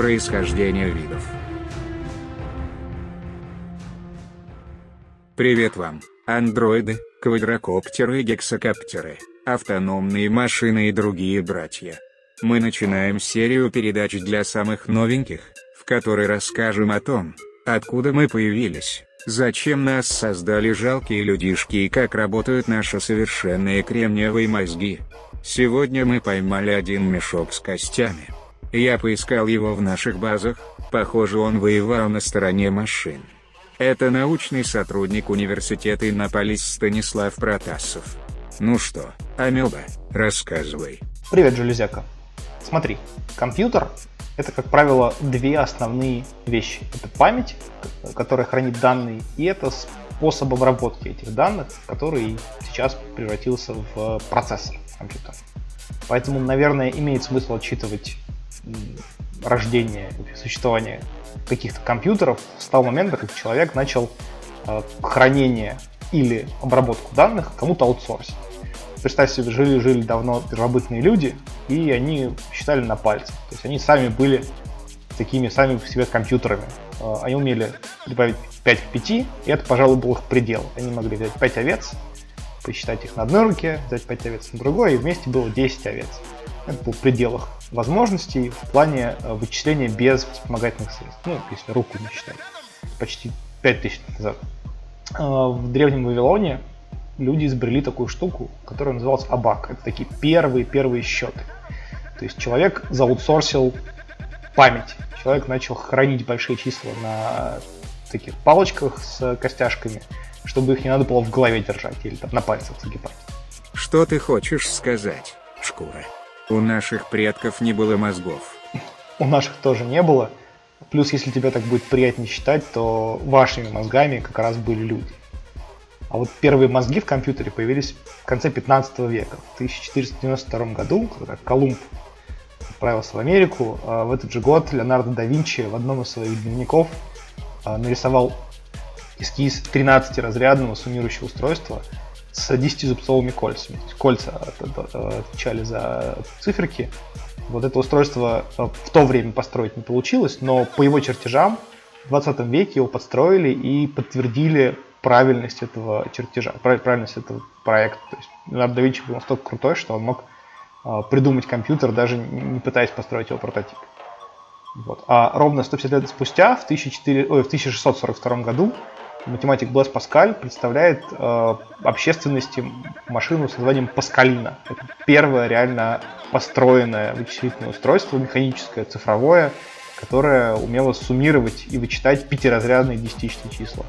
происхождения видов. Привет вам, андроиды, квадрокоптеры и гексакоптеры, автономные машины и другие братья. Мы начинаем серию передач для самых новеньких, в которой расскажем о том, откуда мы появились, зачем нас создали жалкие людишки и как работают наши совершенные кремниевые мозги. Сегодня мы поймали один мешок с костями. Я поискал его в наших базах, похоже он воевал на стороне машин. Это научный сотрудник университета Иннополис Станислав Протасов. Ну что, Амеба, рассказывай. Привет, Железяка. Смотри, компьютер — это, как правило, две основные вещи. Это память, которая хранит данные, и это способ обработки этих данных, который сейчас превратился в процессор компьютера. Поэтому, наверное, имеет смысл отчитывать рождение, существование каких-то компьютеров с того момента, как человек начал э, хранение или обработку данных кому-то аутсорсить. Представь себе, жили-жили давно первобытные люди, и они считали на пальцах. То есть они сами были такими сами в себе компьютерами. Э, они умели прибавить 5 к 5, и это, пожалуй, был их предел. Они могли взять 5 овец, посчитать их на одной руке, взять 5 овец на другой, и вместе было 10 овец. Это был в пределах возможностей в плане э, вычисления без вспомогательных средств. Ну, если руку не считать. Почти 5000 лет назад. Э, в Древнем Вавилоне люди изобрели такую штуку, которая называлась абак. Это такие первые-первые счеты. То есть человек заутсорсил память. Человек начал хранить большие числа на таких палочках с костяшками, чтобы их не надо было в голове держать или там на пальцах загибать. Что ты хочешь сказать, шкура? У наших предков не было мозгов. У наших тоже не было. Плюс, если тебе так будет приятнее считать, то вашими мозгами как раз были люди. А вот первые мозги в компьютере появились в конце 15 века. В 1492 году, когда Колумб отправился в Америку, а в этот же год Леонардо да Винчи в одном из своих дневников а, нарисовал эскиз 13-разрядного суммирующего устройства – с 10-зубцовыми кольцами. Кольца отвечали за циферки. Вот это устройство э, в то время построить не получилось, но по его чертежам в 20 веке его подстроили и подтвердили правильность этого чертежа, правильность этого проекта. То есть Леонардо Винчи был настолько крутой, что он мог э, придумать компьютер, даже не пытаясь построить его прототип. Вот. А ровно 150 лет спустя, в, 1400, ой, в 1642 году, математик Блэс Паскаль представляет э, общественности машину с названием Паскалина. Это первое реально построенное вычислительное устройство, механическое, цифровое, которое умело суммировать и вычитать пятиразрядные десятичные числа.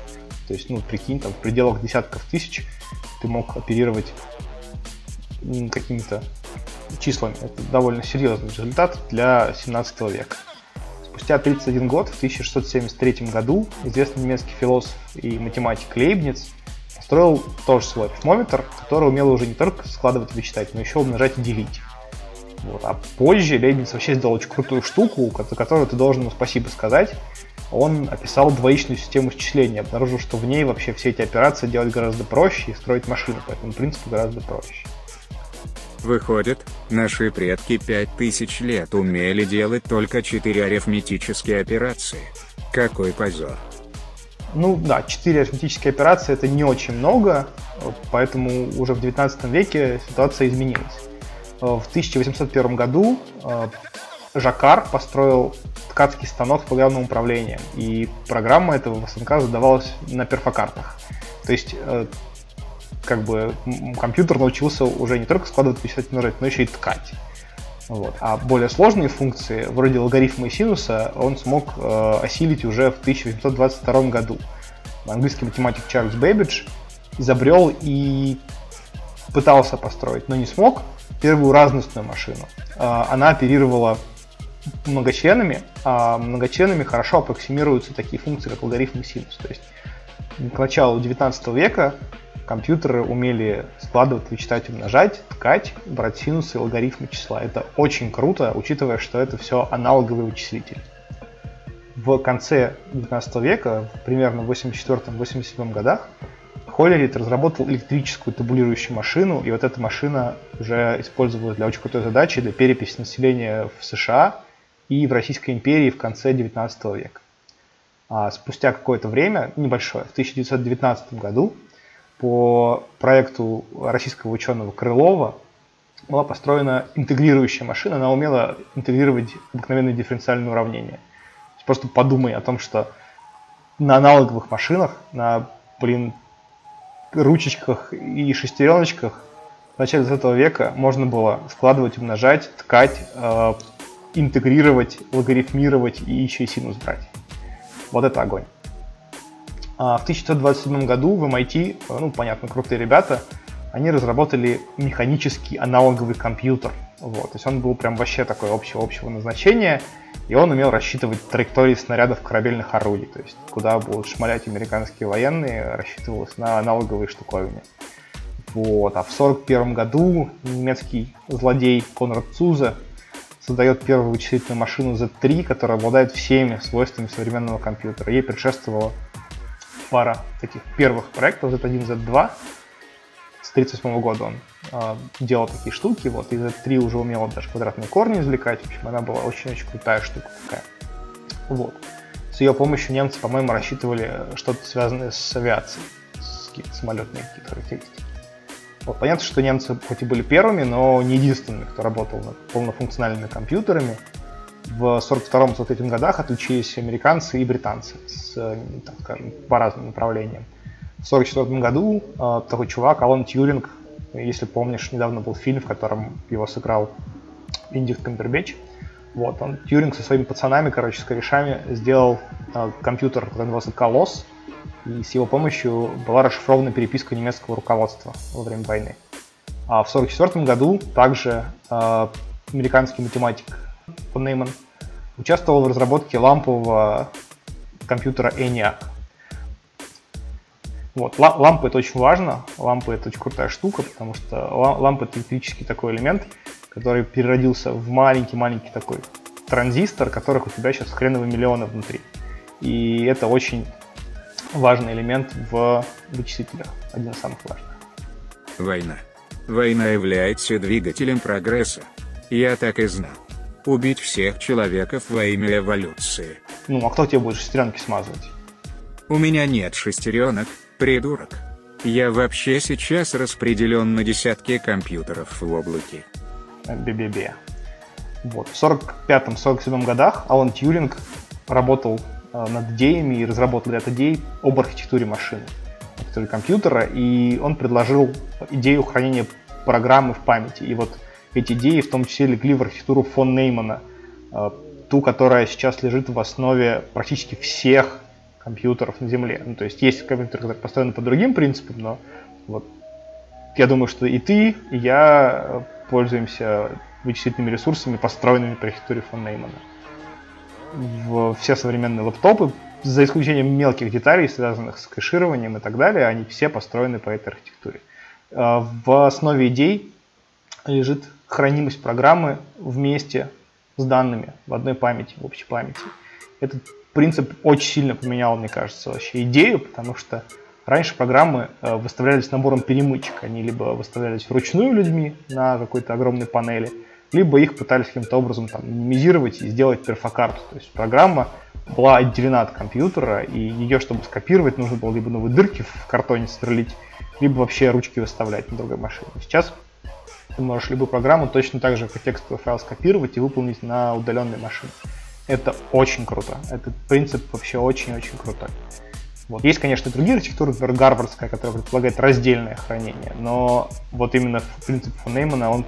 То есть, ну, прикинь, там в пределах десятков тысяч ты мог оперировать какими-то числами. Это довольно серьезный результат для 17 века. Спустя 31 год, в 1673 году, известный немецкий философ и математик Лейбниц построил тоже свой арифмометр, который умел уже не только складывать и вычитать, но еще умножать и делить. Вот. А позже Лейбниц вообще сделал очень крутую штуку, за которую ты должен ему спасибо сказать. Он описал двоичную систему счисления, обнаружил, что в ней вообще все эти операции делать гораздо проще и строить машину по этому принципу гораздо проще. Выходит, наши предки 5000 лет умели делать только 4 арифметические операции. Какой позор. Ну да, 4 арифметические операции это не очень много, поэтому уже в 19 веке ситуация изменилась. В 1801 году э, Жакар построил ткацкий станок с программным управлением, и программа этого станка задавалась на перфокартах. То есть э, как бы компьютер научился уже не только складывать, писать, множить, но еще и ткать. Вот. А более сложные функции, вроде логарифма и синуса, он смог э, осилить уже в 1822 году. Английский математик Чарльз Бэббидж изобрел и пытался построить, но не смог, первую разностную машину. Э, она оперировала многочленами, а многочленами хорошо аппроксимируются такие функции, как логарифм и синус. То есть к началу 19 века компьютеры умели складывать, вычитать, умножать, ткать, брать синусы и логарифмы числа. Это очень круто, учитывая, что это все аналоговые вычислители. В конце 19 века, примерно в 84-87 годах, Холлерит разработал электрическую табулирующую машину, и вот эта машина уже использовалась для очень крутой задачи, для переписи населения в США и в Российской империи в конце 19 века. А спустя какое-то время, небольшое, в 1919 году, по проекту российского ученого Крылова была построена интегрирующая машина, она умела интегрировать обыкновенные дифференциальные уравнения. Просто подумай о том, что на аналоговых машинах, на, блин, ручечках и шестереночках в начале 20 века можно было складывать, умножать, ткать, э, интегрировать, логарифмировать и еще и синус брать. Вот это огонь. А в 1927 году в MIT, ну, понятно, крутые ребята, они разработали механический аналоговый компьютер. Вот. То есть он был прям вообще такой общего-общего назначения, и он умел рассчитывать траектории снарядов корабельных орудий. То есть куда будут шмалять американские военные, рассчитывалось на аналоговые штуковины. Вот. А в 1941 году немецкий злодей Конрад Цузе создает первую вычислительную машину Z3, которая обладает всеми свойствами современного компьютера. Ей предшествовала пара таких первых проектов Z1, Z2. С 1938 года он э, делал такие штуки, вот, и Z3 уже умела даже квадратные корни извлекать. В общем, она была очень-очень крутая штука такая. Вот. С ее помощью немцы, по-моему, рассчитывали что-то связанное с авиацией, с какие-то самолетные какие-то характеристики. Вот, понятно, что немцы хоть и были первыми, но не единственными, кто работал над полнофункциональными компьютерами. В 1942-1943 годах отличились американцы и британцы, с, так скажем, по разным направлениям. В 1944 году э, такой чувак, Алан Тьюринг, если помнишь, недавно был фильм, в котором его сыграл Индик Камбербэтч. Вот, он, Тьюринг со своими пацанами, короче, с корешами сделал э, компьютер, который назывался Колосс, и с его помощью была расшифрована переписка немецкого руководства во время войны. А в 1944 году также э, американский математик фон Нейман участвовал в разработке лампового компьютера ENIAC. Вот, лампы это очень важно, лампы это очень крутая штука, потому что лампа это электрический такой элемент, который переродился в маленький-маленький такой транзистор, которых у тебя сейчас хреновые миллионы внутри. И это очень важный элемент в вычислителях, один из самых важных. Война. Война является двигателем прогресса. Я так и знал. Убить всех человеков во имя эволюции. Ну, а кто тебе будет шестеренки смазывать? У меня нет шестеренок, придурок. Я вообще сейчас распределен на десятки компьютеров в облаке. Бе-бе-бе. Вот. В 45-47 годах Алан Тьюринг работал Э, над идеями и разработал ряд идей об архитектуре машины, архитектуре компьютера, и он предложил идею хранения программы в памяти. И вот эти идеи в том числе легли в архитектуру фон Неймана, э, ту, которая сейчас лежит в основе практически всех компьютеров на Земле. Ну, то есть есть компьютеры, которые построены по другим принципам, но вот я думаю, что и ты, и я э, пользуемся вычислительными ресурсами, построенными по архитектуре фон Неймана в все современные лэптопы, за исключением мелких деталей, связанных с кэшированием и так далее, они все построены по этой архитектуре. А, в основе идей лежит хранимость программы вместе с данными в одной памяти, в общей памяти. Этот принцип очень сильно поменял, мне кажется, вообще идею, потому что раньше программы э, выставлялись набором перемычек. Они либо выставлялись вручную людьми на какой-то огромной панели, либо их пытались каким-то образом там, минимизировать и сделать перфокарту. То есть программа была отделена от компьютера, и ее, чтобы скопировать, нужно было либо новые дырки в картоне сверлить, либо вообще ручки выставлять на другой машине. Сейчас ты можешь любую программу точно так же, как текстовый файл, скопировать и выполнить на удаленной машине. Это очень круто. Этот принцип вообще очень-очень крутой. Вот. Есть, конечно, другие архитектуры, например, гарвардская, которая предполагает раздельное хранение, но вот именно принцип фон он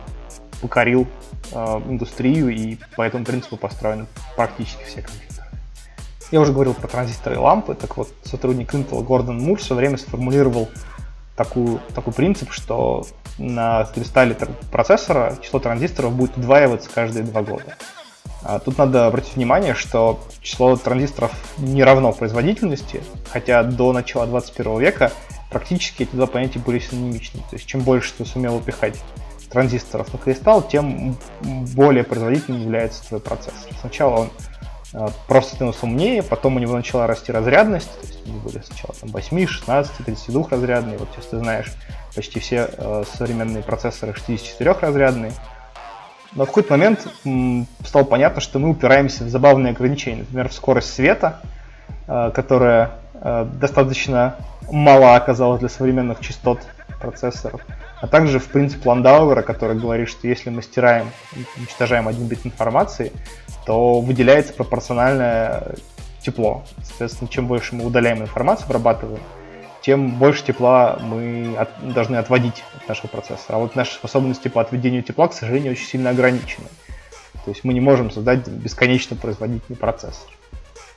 покорил э, индустрию, и по этому принципу построены практически все компьютеры. Я уже говорил про транзисторы и лампы, так вот сотрудник Intel Гордон Мур в свое время сформулировал такую, такой принцип, что на кристалле процессора число транзисторов будет удваиваться каждые два года. А тут надо обратить внимание, что число транзисторов не равно производительности, хотя до начала 21 века практически эти два понятия были синонимичны. То есть чем больше ты сумел упихать транзисторов на кристалл, тем более производительным является твой процессор. Сначала он просто становился умнее, потом у него начала расти разрядность, то есть они были сначала там 8, 16, 32 разрядные, вот сейчас ты знаешь, почти все э, современные процессоры 64 разрядные. Но в какой-то момент стало понятно, что мы упираемся в забавные ограничения. Например, в скорость света, э, которая э, достаточно мала оказалась для современных частот процессоров. А также в принцип Ландауэра, который говорит, что если мы стираем, уничтожаем один бит информации, то выделяется пропорциональное тепло. Соответственно, чем больше мы удаляем информацию, обрабатываем, тем больше тепла мы от, должны отводить от нашего процессора. А вот наши способности по отведению тепла, к сожалению, очень сильно ограничены. То есть мы не можем создать бесконечно производительный процессор.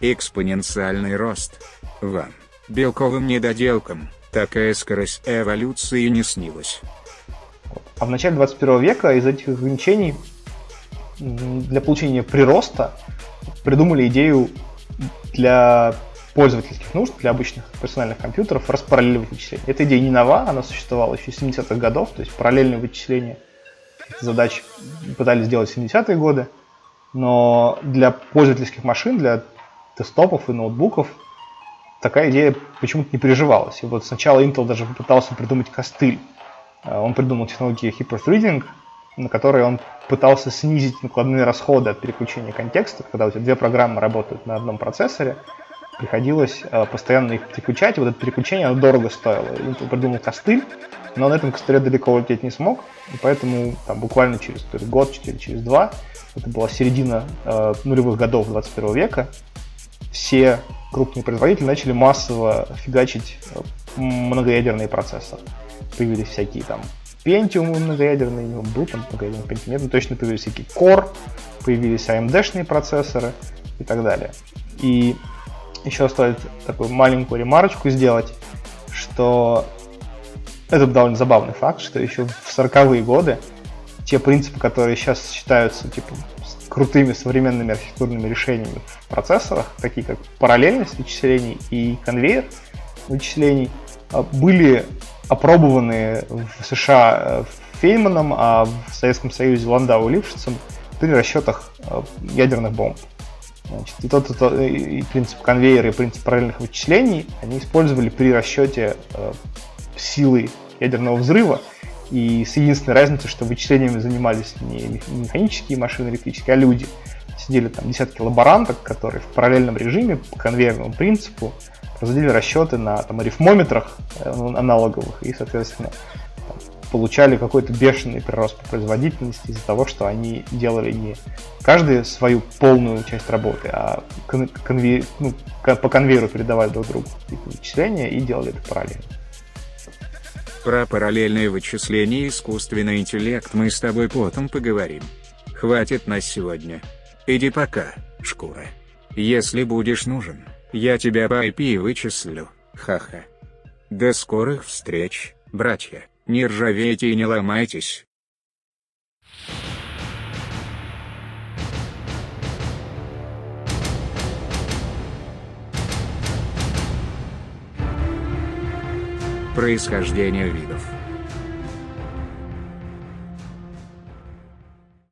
Экспоненциальный рост. Вам, белковым недоделкам, такая скорость эволюции не снилась. А в начале 21 века из этих ограничений для получения прироста придумали идею для пользовательских нужд, для обычных персональных компьютеров распараллеливать вычисления. Эта идея не нова, она существовала еще с 70-х годов, то есть параллельные вычисления задач пытались сделать в 70-е годы, но для пользовательских машин, для десктопов и ноутбуков такая идея почему-то не переживалась. И вот сначала Intel даже попытался придумать костыль. Э, он придумал технологию hyperthreading, на которой он пытался снизить накладные расходы от переключения контекста, когда у тебя две программы работают на одном процессоре, приходилось э, постоянно их переключать, и вот это переключение оно дорого стоило. Intel придумал костыль, но на этом костыле далеко улететь не смог, и поэтому там, буквально через то есть, год, через, через два, это была середина э, нулевых годов 21 века, все крупные производители начали массово фигачить э, многоядерные процессоры. Появились всякие там Pentium многоядерный, ну, был там многоядерный Pentium, нет, но точно появились всякие Core, появились AMD-шные процессоры и так далее. И еще стоит такую маленькую ремарочку сделать, что это довольно забавный факт, что еще в 40-е годы те принципы, которые сейчас считаются типа крутыми современными архитектурными решениями в процессорах, такие как параллельность вычислений и конвейер вычислений, а, были опробованы в США э, Фейманом, а в Советском Союзе Ландау Лившицем при расчетах э, ядерных бомб. Значит, и тот, и, тот, и принцип конвейера, и принцип параллельных вычислений они использовали при расчете э, силы ядерного взрыва, и с единственной разницей, что вычислениями занимались не механические машины электрические, а люди. Сидели там десятки лаборанток, которые в параллельном режиме по конвейерному принципу производили расчеты на там, арифмометрах э, аналоговых и, соответственно, получали какой-то бешеный прирост по производительности из-за того, что они делали не каждую свою полную часть работы, а конве... ну, по конвейеру передавали друг другу вычисления и делали это параллельно. Про параллельное вычисление и искусственный интеллект мы с тобой потом поговорим. Хватит на сегодня. Иди пока, шкура. Если будешь нужен, я тебя по IP вычислю, ха-ха. До скорых встреч, братья, не ржавейте и не ломайтесь. Происхождение видов